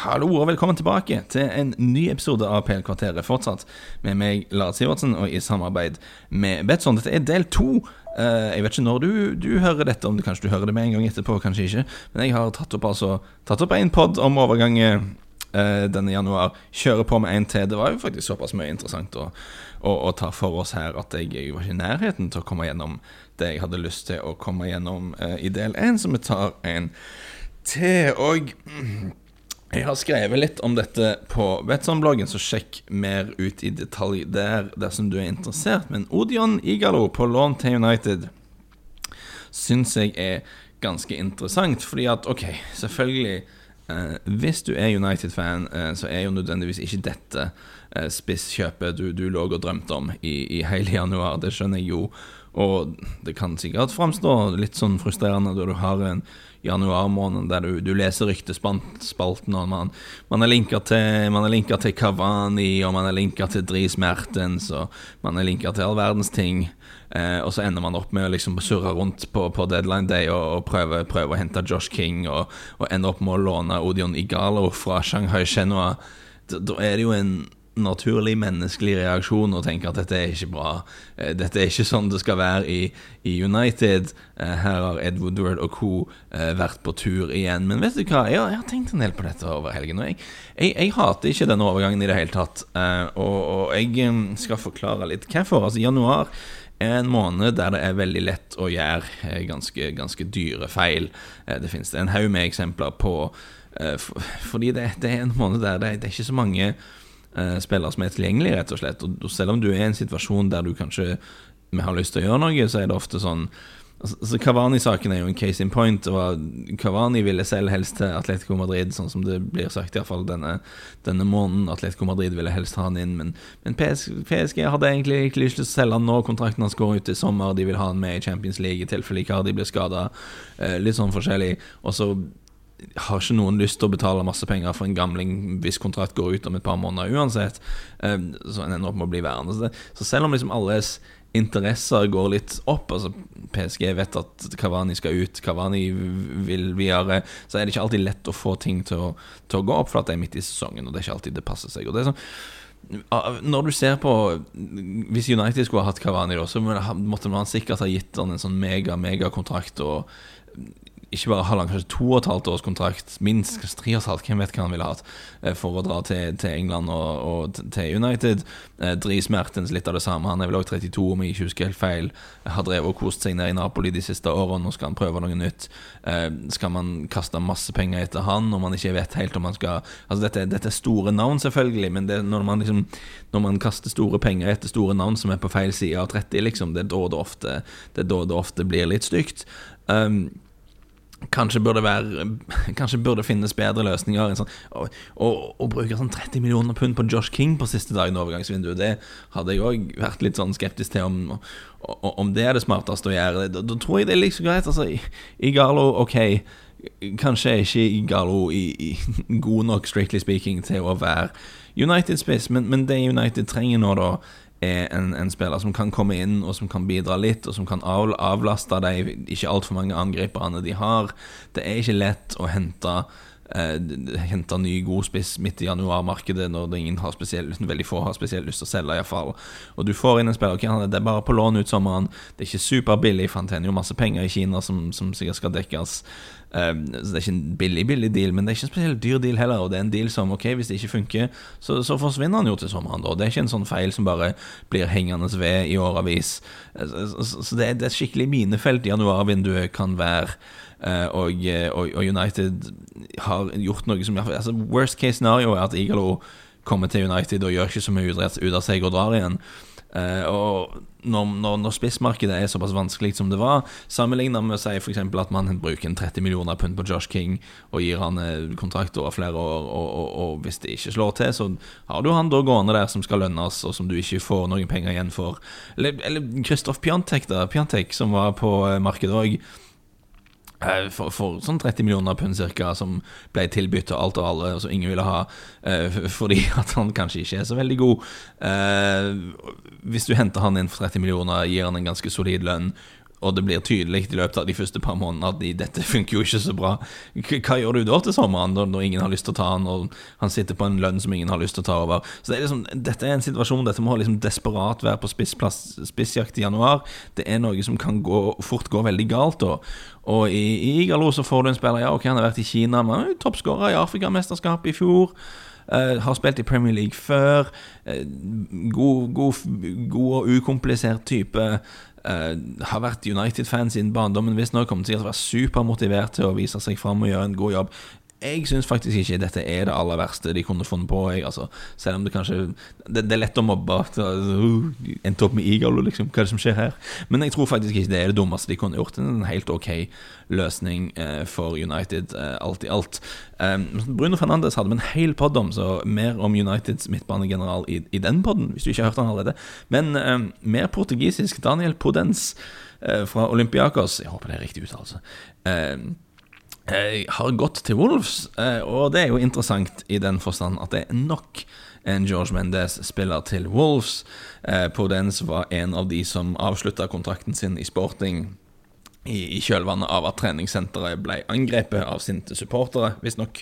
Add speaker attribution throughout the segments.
Speaker 1: Hallo og velkommen tilbake til en ny episode av PL-kvarteret. Fortsatt med meg, Lars Sivertsen, og i samarbeid med Betson. Dette er del to. Uh, jeg vet ikke når du, du, hører dette, om du kanskje du hører det med en gang etterpå, kanskje ikke. Men jeg har tatt opp altså Tatt opp en pod om overgang uh, denne januar. Kjører på med en til. Det var jo faktisk såpass mye interessant å, å, å ta for oss her at jeg, jeg, var ikke i nærheten til å komme gjennom det jeg hadde lyst til å komme gjennom uh, i del én, så vi tar en til. Og jeg har skrevet litt om dette på Betson-bloggen, så sjekk mer ut i detalj der dersom du er interessert. Men Odion Igalo på lån til United syns jeg er ganske interessant. Fordi at, OK, selvfølgelig eh, Hvis du er United-fan, eh, så er jo nødvendigvis ikke dette eh, spisskjøpet du, du lå og drømte om i, i hele januar. Det skjønner jeg jo. Og det kan sikkert framstå litt sånn frustrerende når du har en januarmåned der du, du leser ryktespalten, og man, man er linka til, til Kavani, og man er linka til Dris Mertens, og man er linka til all verdens ting. Eh, og så ender man opp med å liksom surre rundt på, på deadline day og, og prøve, prøve, å hente Josh King, og, og ender opp med å låne Odion Igalo fra Shanghai Shenhua. Da, da er det jo en naturlig menneskelig reaksjon og tenker at dette er ikke bra. Eh, dette er ikke sånn det skal være i, i United. Eh, her har Ed Woodward og co. Eh, vært på tur igjen. Men vet du hva, jeg jeg har tenkt en del på dette over helgen. Og jeg, jeg, jeg, hater ikke denne overgangen i det hele tatt. Og, og jeg skal forklare litt hvorfor. Altså, januar en måned der det er veldig lett å gjøre ganske, ganske dyre feil. Det finnes det en haug med eksempler på. Fordi det, det, er en måned der det, det er ikke så mange spillere som er tilgjengelige, rett og slett. Og selv om du er i en situasjon der du kanskje vi har lyst til å gjøre noe, så er det ofte sånn Altså, Kavani-saken er jo en case in point. Og Kavani ville selv helst til Atletico Madrid, sånn som det blir sagt iallfall denne, denne måneden. Atletico Madrid ville helst ha han inn, men, men PSG, hadde egentlig ikke lyst til å selge han nå. Kontrakten hans går ut i sommer, de vil ha han med i Champions League i tilfelle Icardi blir skada. Eh, litt sånn forskjellig. Og så har ikke noen lyst til å betale masse penger for en gamling hvis kontrakt går ut om et par måneder uansett. Ehm, så en ender opp med å bli værende. Så selv om liksom alles interesser går litt opp, altså PSG vet at Kavani skal ut, Kavani vil videre, så er det ikke alltid lett å få ting til å, til å gå opp, for at det er midt i sesongen, og det er ikke alltid det passer seg. Og det er sånn når du ser på Hvis United skulle ha hatt Kavani, da, så måtte man sikkert ha gitt han en sånn mega-megakontrakt og ikke bare han kanskje to og et halvt års kontrakt, minst kanskje tre og et halvt, hvem vet hva han ville hatt, eh, for å dra til, til England og, og, til United. Eh, Dries Mertens litt av det samme, han er vel også 32 om jeg ikke husker helt feil. Har drevet og kost seg ned i Napoli de siste årene, nå skal han prøve noe nytt. Eh, skal man kaste masse penger etter han når man ikke vet helt om man skal Altså Dette, dette er store navn, selvfølgelig, men det, når, man liksom, når man kaster store penger etter store navn som er på feil side av 30, liksom, det er da det ofte, det, da det ofte blir litt stygt. Um, Kanskje burde, være, kanskje burde finnes bedre løsninger. Sånn, å bruke sånn 30 millioner pund på Josh King på siste dagen i overgangsvinduet, det hadde jeg òg vært litt sånn skeptisk til om, om det er det smarteste å gjøre. Da, da tror jeg det er like så greit. Altså, Igalo, ok. Kanskje er ikke Igalo i, i, god nok, strictly speaking, til å være United-spiss, men, men det United trenger nå, da er en, en, spiller som kan komme inn og som kan bidra litt, og som kan av, avlaste de ikke altfor mange angriperne de har. Det er ikke lett å hente eh, hente ny god spiss midt i januarmarkedet når ingen har spesiell, veldig få har spesielt lyst til å selge. iallfall. Og du får inn en spiller okay, Det er bare på lån ut sommeren. Det er ikke superbillig, for han tjener jo masse penger i Kina som, som sikkert skal dekkes. Eh, så Det er ikke en billig billig deal, men det er ikke en spesielt dyr deal heller. Og det er en deal som, ok, hvis det ikke funker, så, så forsvinner han jo til sommeren. da Det er ikke en sånn feil som bare blir hengende ved i årevis. Så, så, så det, er, det er skikkelig minefelt januarvinduet kan være. Uh, og, og, og, United har gjort noe som altså, Worst case scenario er at Igalo kommer til United og gjør ikke så mye ut av seg og drar igjen. Uh, og når, når, når, spissmarkedet er såpass vanskelig som det var, sammenlignet med å si f.eks. at man bruker en 30 millioner pund på Josh King og gir han eh, kontrakt over flere år, og, og, og, hvis det ikke slår til, så har du han da gående der som skal lønnes, og som du ikke får noen penger igjen for. Eller Kristoff Piantek, da. Piantek, som var på eh, markedet òg Eh, for, for, sånn 30 millioner pund cirka, som ble tilbudt til alt og alle, som ingen ville ha, uh, fordi at han kanskje ikke er så veldig god. Uh, hvis du henter han inn for 30 millioner, gir han en ganske solid lønn, og det blir tydelig i løpet av de første par månedene at de, dette funker jo ikke så bra, hva gjør du da til sommeren, når, ingen har lyst til å ta han, og han sitter på en lønn som ingen har lyst til å ta over? Så det er liksom, Dette er en situasjon Dette må liksom desperat være på spissjakt i januar. Det er noe som kan gå, fort gå veldig galt. Og, og i Igalo så får du en spiller Ja, ok, han har vært i Kina, men toppskårer i Afrikamesterskapet i fjor. Uh, har spilt i Premier League før. Uh, god, god, god, og ukomplisert type. Uh, har vært United-fan siden barndommen, visstnok. Kommer til å være supermotivert til å vise seg fram og gjøre en god jobb. Jeg syns faktisk ikke dette er det aller verste de kunne funnet på. Jeg, altså. Selv om det kanskje Det, det er lett å mobbe. Uh, Endte opp med Igalo, liksom. Hva er det som skjer her? Men jeg tror faktisk ikke det er det dummeste de kunne gjort. Det er En helt ok løsning uh, for United, uh, alt i alt. Um, Bruno Fernandes hadde vi en hel pod om, så mer om Uniteds midtbanegeneral i, i den poden, hvis du ikke har hørt den allerede. Men um, mer portugisisk. Daniel Podens uh, fra Olympiakos. Jeg håper det er riktig uttalelse. Uh, har gått til Wolves, eh, og det er jo interessant i den forstand at det er nok en George Mendes-spiller til Wolves. Eh, Podence var en av de som avslutta kontrakten sin i sporting i kjølvannet av at treningssenteret ble angrepet av sinte supportere, visstnok.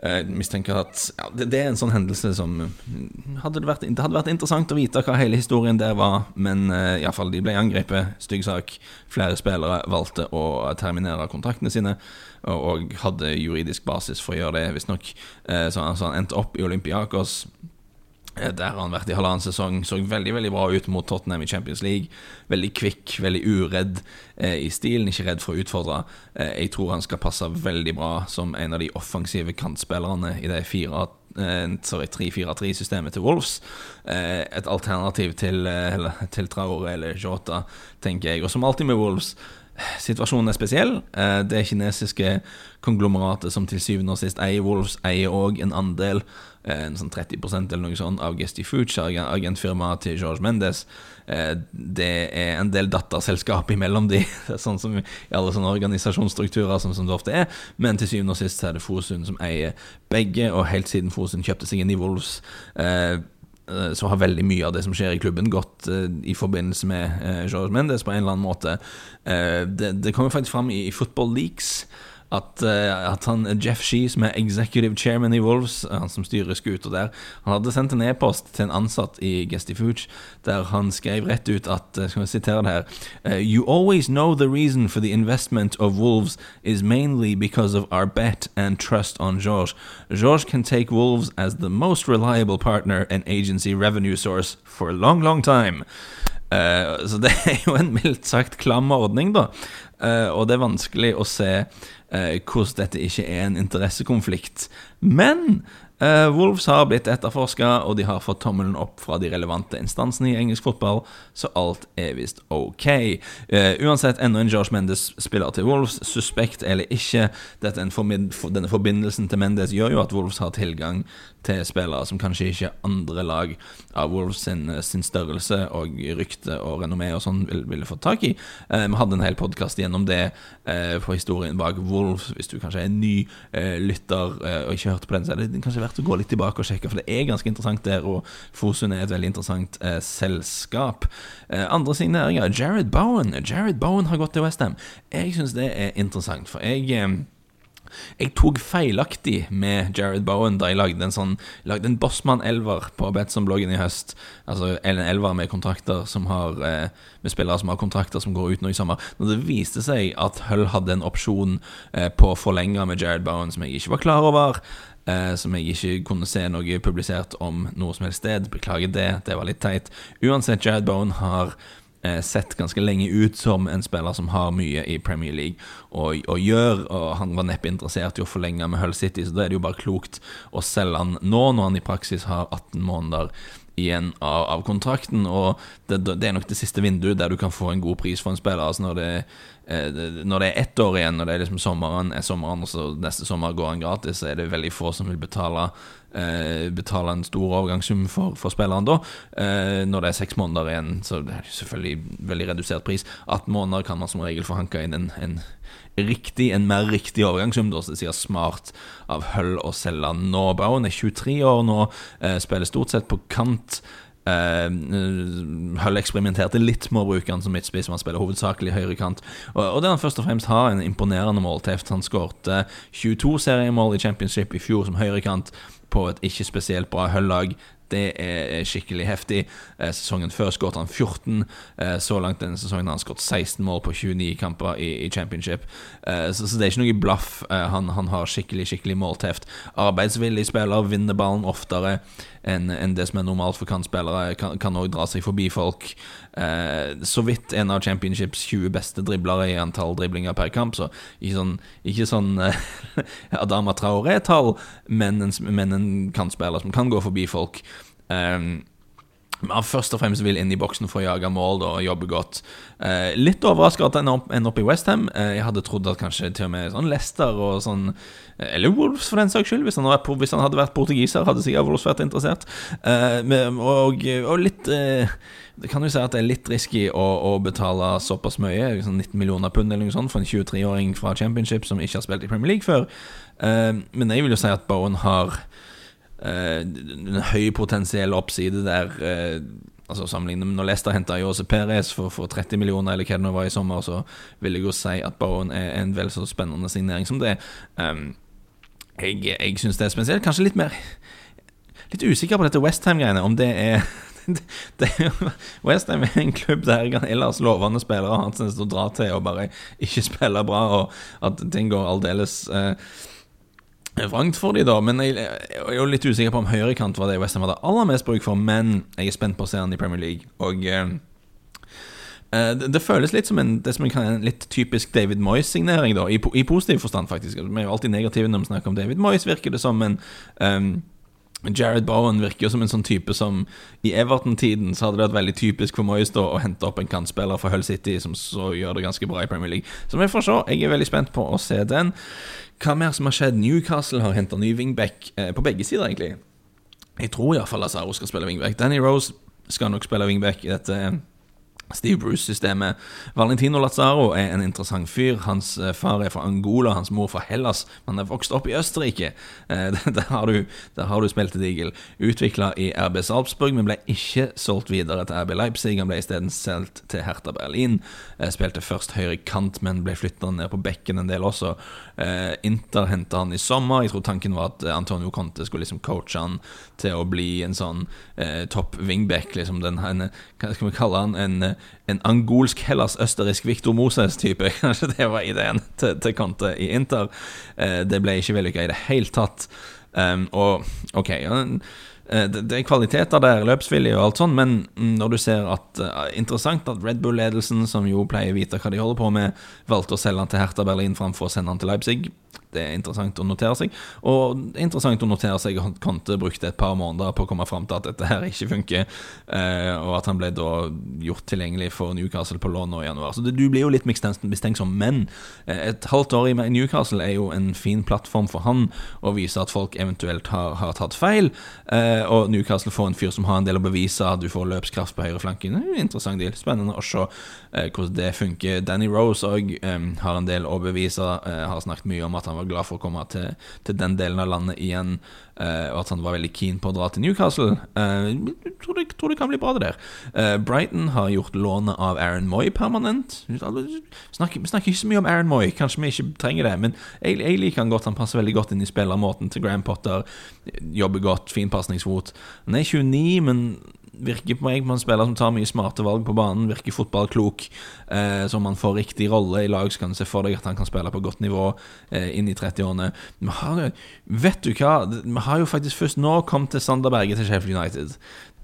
Speaker 1: Jeg mistenker at ja, det, det, er en sånn hendelse som hadde det, vært, det, hadde vært interessant å vite hva hele historien der var, men uh, iallfall, de ble angrepet. Stygg sak. Flere spillere valgte å terminere kontraktene sine, og, og hadde juridisk basis for å gjøre det, visstnok. Uh, så, så han endte opp i Olympiakos. Eh, der har han vært i halvannen sesong. Så veldig veldig bra ut mot Tottenham i Champions League. Veldig kvikk, veldig uredd eh, i stilen, ikke redd for å utfordre. Eh, jeg tror han skal passe veldig bra som en av de offensive kantspillerne i det 3-4-3-systemet til Wolves. Eh, et alternativ til, eh, til Traore eller Jota, tenker jeg. Og som alltid med Wolves Situasjonen er spesiell. Eh, det kinesiske konglomeratet som til syvende og sist eier Wolves, eier òg en andel Eh, en sånn 30 eller noe sånt av Gesti Future, agentfirmaet til George Mendes. Eh, det er en del datterselskap imellom de, sånn som i alle sånne organisasjonsstrukturer, som, som det ofte er. Men til syvende og sist er det Fosun som eier begge, og helt siden Fosun kjøpte seg inn i Wolves eh, så har veldig mye av det som skjer i klubben, gått uh, i forbindelse med uh, George Mendes på en eller annen måte. Det, det kommer faktisk fram i, i Football Leaks at, uh, at han, Jeff Shee, som er executive chairman i Wolves, han som styrer skuta der, han hadde sendt en e-post til en ansatt i Gestifuge der han skrev rett ut at uh, Skal vi sitere det her uh, You always know the reason for the investment of Wolves is mainly because of our bet and trust on George. George can take Wolves as the most reliable partner and agency revenue source for a long, long time. Uh, så det er jo en mildt sagt klam ordning, da. Uh, og det er vanskelig å se uh, hvordan dette ikke er en interessekonflikt. Men Uh, Wolves har blitt etterforska, og de har fått tommelen opp fra de relevante instansene i engelsk fotball, så alt er visst ok. Uh, uansett, enda en George Mendes spiller til Wolves, suspekt eller ikke. denne forbindelsen til Mendes gjør jo at Wolves har tilgang til spillere som kanskje ikke andre lag av Wolves sin, sin størrelse og rykte og renommé og sånn ville, ville fått tak i. Uh, vi hadde en hel podkast gjennom det på historien bak Wolves. Hvis du kanskje er en ny lytter og ikke hørte på den, så er det kanskje verdt å gå litt tilbake og sjekke, for det er ganske interessant der. Og Fosun er et veldig interessant eh, selskap. Eh, andre signeringer. Jared Bowen. Jared Bowen har gått til Westham. Jeg syns det er interessant, for jeg eh, jeg tok feilaktig med Jared Bowen da jeg lagde en sånn Lagde en Bossmann-elver på Betson-bloggen i høst. Altså en elver med kontrakter som har eh, Med spillere som har kontrakter som går ut nå i sommer. Når det viste seg at Hull hadde en opsjon eh, på å forlenge med Jared Bowen som jeg ikke var klar over, eh, som jeg ikke kunne se noe publisert om noe som helst sted, beklager det, det var litt teit. Uansett, Jared Bone har Eh, sett ganske lenge ut som en spiller som har mye i Premier League å, gjøre, og han var neppe interessert i å forlenge med Hull City, så da er det jo bare klokt å selge han nå, når han i praksis har 18 måneder igjen av, av kontrakten. Og det, det, er nok det siste vinduet der du kan få en god pris for en spiller. Altså når det, når det er ett år igjen, når det er liksom sommeren er sommeren, og så neste sommer går han gratis, så er det veldig få som vil betale eh, betale en stor overgangssum for, for spilleren da. Eh, når det er seks måneder igjen, så det er selvfølgelig veldig redusert pris. 18 måneder kan man som regel få hanka inn en, en riktig, en mer riktig overgangssum. Så det sier smart av Hull å selge nå. Bowen er 23 år nå, eh, spiller stort sett på kant. Uh, Hull eksperimenterte litt med å bruke han som midtspiss, han spiller hovedsakelig høyrekant. Og, og det han først og fremst har en imponerende målteft. Han skårte 22 seriemål i championship i fjor som høyrekant på et ikke spesielt bra Hull-lag. Det er skikkelig heftig. Eh, sesongen før skåret han 14. Eh, så langt denne sesongen har han skåret 16 mål på 29 kamper i, i championship. Eh, så, så, det er ikke noe blaff. Han, han, har skikkelig skikkelig målteft. Arbeidsvillig spiller, vinner ballen oftere enn en det som er normalt for kantspillere. Kan òg dra seg forbi folk. så vidt en av championships 20 beste driblere i antall driblinger per kamp, så ikke sånn, ikke sånn Adama Traoré-tall, men, men en kantspiller som kan gå forbi folk. Um, man først og fremst vil inn i boksen for å jage mål og jobbe godt. Eh, litt overraska at han ender opp i Westham. Eh, jeg hadde trodd at kanskje til og med sånn Leicester og sånn eh, Eller Wolves, for den saks skyld. Hvis han, var, hvis han, hadde vært portugiser, hadde sikkert Wolves vært interessert. Eh, og, og, litt eh, kan jo si at det er litt risky å, å betale såpass mye, sånn 19 millioner pund eller noe sånt, for en 23-åring fra Championship som ikke har spilt i Premier League før. Eh, men jeg vil jo si at Bowen har en høy potensiell oppside der. Eh, altså Sammenlignet med når Leicester henta Jose Perez for, for, 30 millioner, eller hva det nå var i sommer, så vil jeg jo si at Bowen er en vel så spennende signering som det. Um, jeg jeg syns det er spesielt. Kanskje litt mer Litt usikker på dette Westham-greiene, om det er Westham er en klubb der ellers lovende spillere har hatt å dra til og bare ikke spille bra, og at ting går aldeles uh, vrangt for de da, men jeg, jeg er jo litt usikker på om høyrekant var det Westham hadde aller mest bruk for. Men jeg er spent på å se han i Premier League. Og uh, det, det, føles litt som en, det som en litt typisk David Moyes-signering, da i, i, positiv forstand, faktisk. Vi er jo alltid negative når vi snakker om David Moyes, virker det som, men um, Jared Bowen virker jo som en sånn type som I Everton-tiden så hadde det vært veldig typisk for Moyes da å hente opp en kantspiller fra Hull City som så gjør det ganske bra i Premier League. Så vi får se. Jeg er veldig spent på å se den. Hva mer som har skjedd? Newcastle har henta ny wingback eh, på begge sider, egentlig. Jeg tror iallfall Lazaro skal spille wingback. Danny Rose skal nok spille wingback i dette Steve Bruce-systemet. Valentino Lazzaro er en interessant fyr. Hans eh, far er fra Angola, hans mor fra Hellas. Han er vokst opp i Østerrike. Eh, der har du, der har du smeltedigel. Utvikla i RB Salzburg, men ble ikke solgt videre til RB Leipzig. Han ble isteden solgt til Hertha Berlin. Eh, spilte først høyre kant, men ble flytta ned på bekken en del også. Inter henta han i sommer. Jeg tror tanken var at Antonio Conte skulle liksom coache han til å bli en sånn topp wingback. Liksom den, en, hva skal vi kalle han? En en angolsk Hellas østerriksk Victor Moses-type. Kanskje det var ideen til, til Conte i Inter. Eh, det ble ikke vellykka i det hele tatt. Um, og OK ja, Eh, det er kvaliteter der, løpsvilje og alt sånn, men når du ser at uh, Interessant at Red Bull-ledelsen, som jo pleier å vite hva de holder på med, valgte å selge han til Hertha Berlin framfor å sende han til Leipzig. Det er interessant å notere seg. Og interessant å notere seg at Conte brukte et par måneder på å komme fram til at dette her ikke funker, uh, og at han ble da gjort tilgjengelig for Newcastle på lån nå i januar. Så det, du blir jo litt mistenksom, men et halvt år i Newcastle er jo en fin plattform for han å vise at folk eventuelt har, har tatt feil. Eh, og Newcastle får en fyr som har en del å bevise. Du får løpskraft på høyreflanken. Interessant deal. Spennende å se eh, hvordan det funker. Danny Rose òg har en del å bevise. Har snakket mye om at han var glad for å komme til, til den delen av landet igjen. Uh, og at han var veldig keen på å dra til Newcastle. Uh, tror, det, tror, det, kan bli bra, det der. Uh, Brighton har gjort lånet av Aaron Moy permanent. Vi snakker, snakker, ikke så mye om Aaron Moy, kanskje vi ikke trenger det. Men jeg, jeg liker han godt. Han passer veldig godt inn i spillermåten til Graham Potter. Jobber godt, fin pasningsfot. Han er 29, men virker på meg på en spiller som tar mye smarte valg på banen. Virker fotballklok. Eh, så om han får riktig rolle i lag, så kan du se for deg at han kan spille på godt nivå eh, inn i 30-årene. Vet du hva? Vi har jo faktisk først nå kommet til Sander Berge til Sheffield United.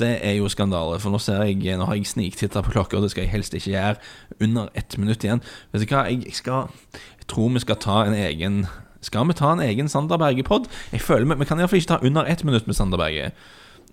Speaker 1: Det er jo skandale, for nå ser jeg Nå har jeg sniktitta på klokka, og det skal jeg helst ikke gjøre. Under ett minutt igjen. Vet du hva, jeg, skal Jeg tror vi skal ta en egen Skal vi ta en egen Sander Berge-pod? Jeg føler Vi, vi kan iallfall ikke ta under ett minutt med Sander Berge.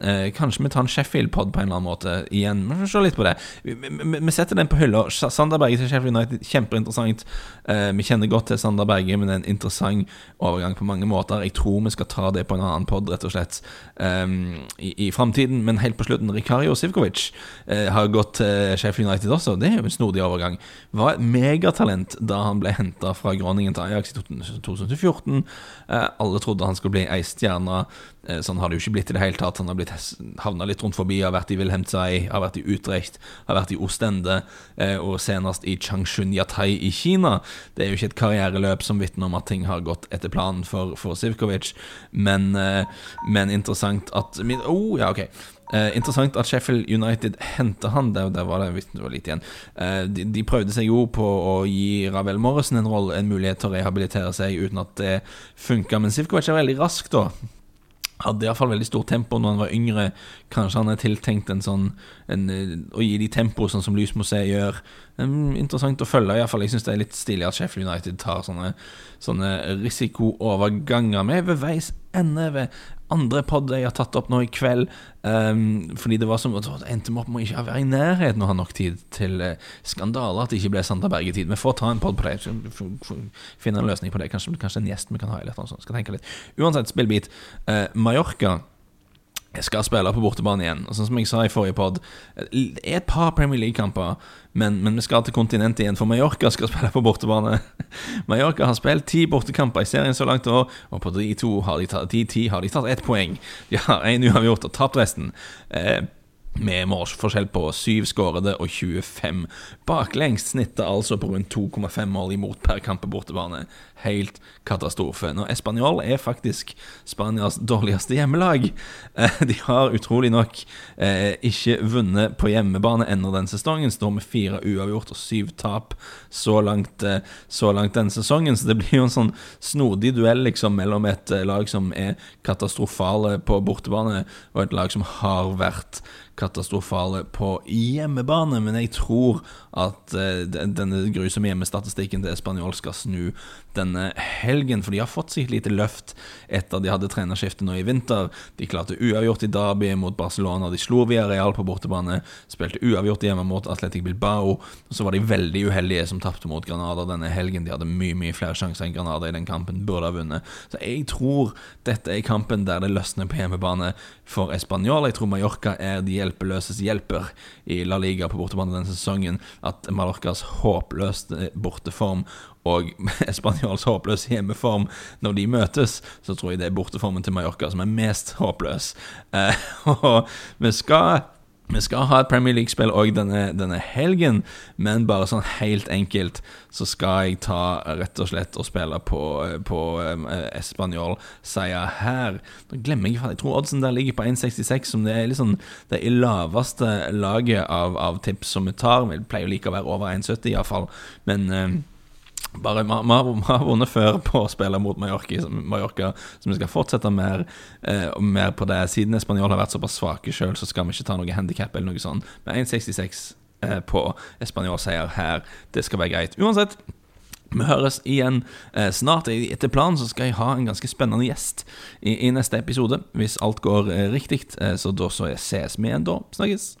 Speaker 1: Eh, kanskje vi tar en Sheffield-pod på en eller annen måte igjen. Vi får se litt på det. Vi, vi, vi setter den på hylla. Sander Berge til Sheffield United, kjempeinteressant. Eh, vi kjenner godt til Sander Berge, men det er en interessant overgang på mange måter. Jeg tror vi skal ta det på en annen pod, rett og slett, um, i, i framtiden. Men helt på slutten, Rikario Sivkovic eh, har gått til Sheffield United også. Det er jo en snodig overgang. Var et megatalent da han ble henta fra Groningen til Ajax i 2014. Eh, alle trodde han skulle bli ei stjerne. Eh, sånn har det jo ikke blitt i det hele tatt. Han har blitt litt, havna litt rundt forbi. Har vært i Wilhelmzai, har vært i Utrecht, har vært i Ostende, eh, og senest i Changshun Yatai i Kina. Det er jo ikke et karriereløp som vitner om at ting har gått etter planen for, for Sivkovic, men, eh, men interessant at Oh, ja, ok. Eh, interessant at Sheffield United henter han. Der, der var det, det var litt igjen. Eh, de, de, prøvde seg jo på å gi Ravel Morrison en, rolle, en mulighet til å rehabilitere seg uten at det funka. Men Sivkovic er veldig rask, da. Hadde iallfall veldig stort tempo når han var yngre. Kanskje han er tiltenkt en sånn en, eh, å gi de tempo, sånn som Lysmuseet gjør. Um, interessant å følge. I fall. Jeg syns det er litt stilig at Sheffield United tar sånne, sånne risikooverganger med ved veis ende ved andre pod jeg har tatt opp nå i kveld. Um, fordi det var som det endte opp med ikke være i nærheten og ha nok tid til uh, skandaler. At det ikke ble Sander Berge-tid. Vi får ta en pod på det. Finne en løsning på det. Kanskje, kanskje en gjest vi kan ha. Eller noe sånt. Skal tenke litt. Uansett, spillbit. Uh, Mallorca jeg skal spille på bortebane igjen. Og sånn som jeg sa i forrige pod, det er et par Premier League-kamper, men, men, vi skal til kontinentet igjen, for Mallorca skal spille på bortebane. Mallorca har spilt ti bortekamper i serien så langt i år, og på de to har de tatt, de ti har de tatt ett poeng. De har én uavgjort og tapt resten. Eh, med målforskjell på 7 skårede og 25 baklengs. Snittet altså på rundt 2,5 mål imot per kamp på bortebane. Helt katastrofe. Nå, Español er faktisk Spanias dårligste hjemmelag. Eh, de har utrolig nok eh, ikke vunnet på hjemmebane ennå denne sesongen. Står med fire uavgjort og syv tap så langt, eh, så langt denne sesongen. Så det blir jo en sånn snodig duell liksom mellom et lag som er katastrofale på bortebane, og et lag som har vært katastrofale på hjemmebane. Men jeg tror at denne grusomme hjemmestatistikken til Español skal snu denne helgen. For de har fått seg et lite løft etter de hadde trenerskifte nå i vinter. De klarte uavgjort i Derby mot Barcelona. De slo via Real på bortebane. Spilte uavgjort hjemme mot Atletic Bilbao. Og så var de veldig uheldige som tapte mot Granada denne helgen. De hadde mye mye flere sjanser enn Granada i den kampen. Burde ha vunnet. Så jeg tror dette er kampen der det løsner på hjemmebane for Español. Jeg tror Mallorca er de hjelpeløses hjelper i La Liga på bortebane denne sesongen at Mallorcas håpløse borteform og Spanjols håpløse hjemmeform Når de møtes, så tror jeg det er borteformen til Mallorca som er mest håpløs. Eh, og vi skal vi skal ha et Premier League-spill òg denne, denne, helgen, men bare sånn helt enkelt så skal jeg ta rett og slett og spille på, på um, Espanol-seier her. Da glemmer jeg Jeg tror oddsen der ligger på 1,66, som det er liksom det er laveste laget av, av tips som vi tar. Vi pleier jo like å være over 1,70 iallfall, men um, bare, Vi har vunnet før på å spille mot Mallorca, Mallorca så vi skal fortsette mer, eh, mer på det. Siden Español har vært såpass svake sjøl, så skal vi ikke ta noe handikap eller noe sånt. Men 1,66 eh, på Español-seier her, det skal være greit. Uansett. Vi høres igjen eh, snart. Etter planen så skal jeg ha en ganske spennende gjest i, i neste episode, hvis alt går eh, riktig. Eh, så da så ses vi igjen da. Snakkes.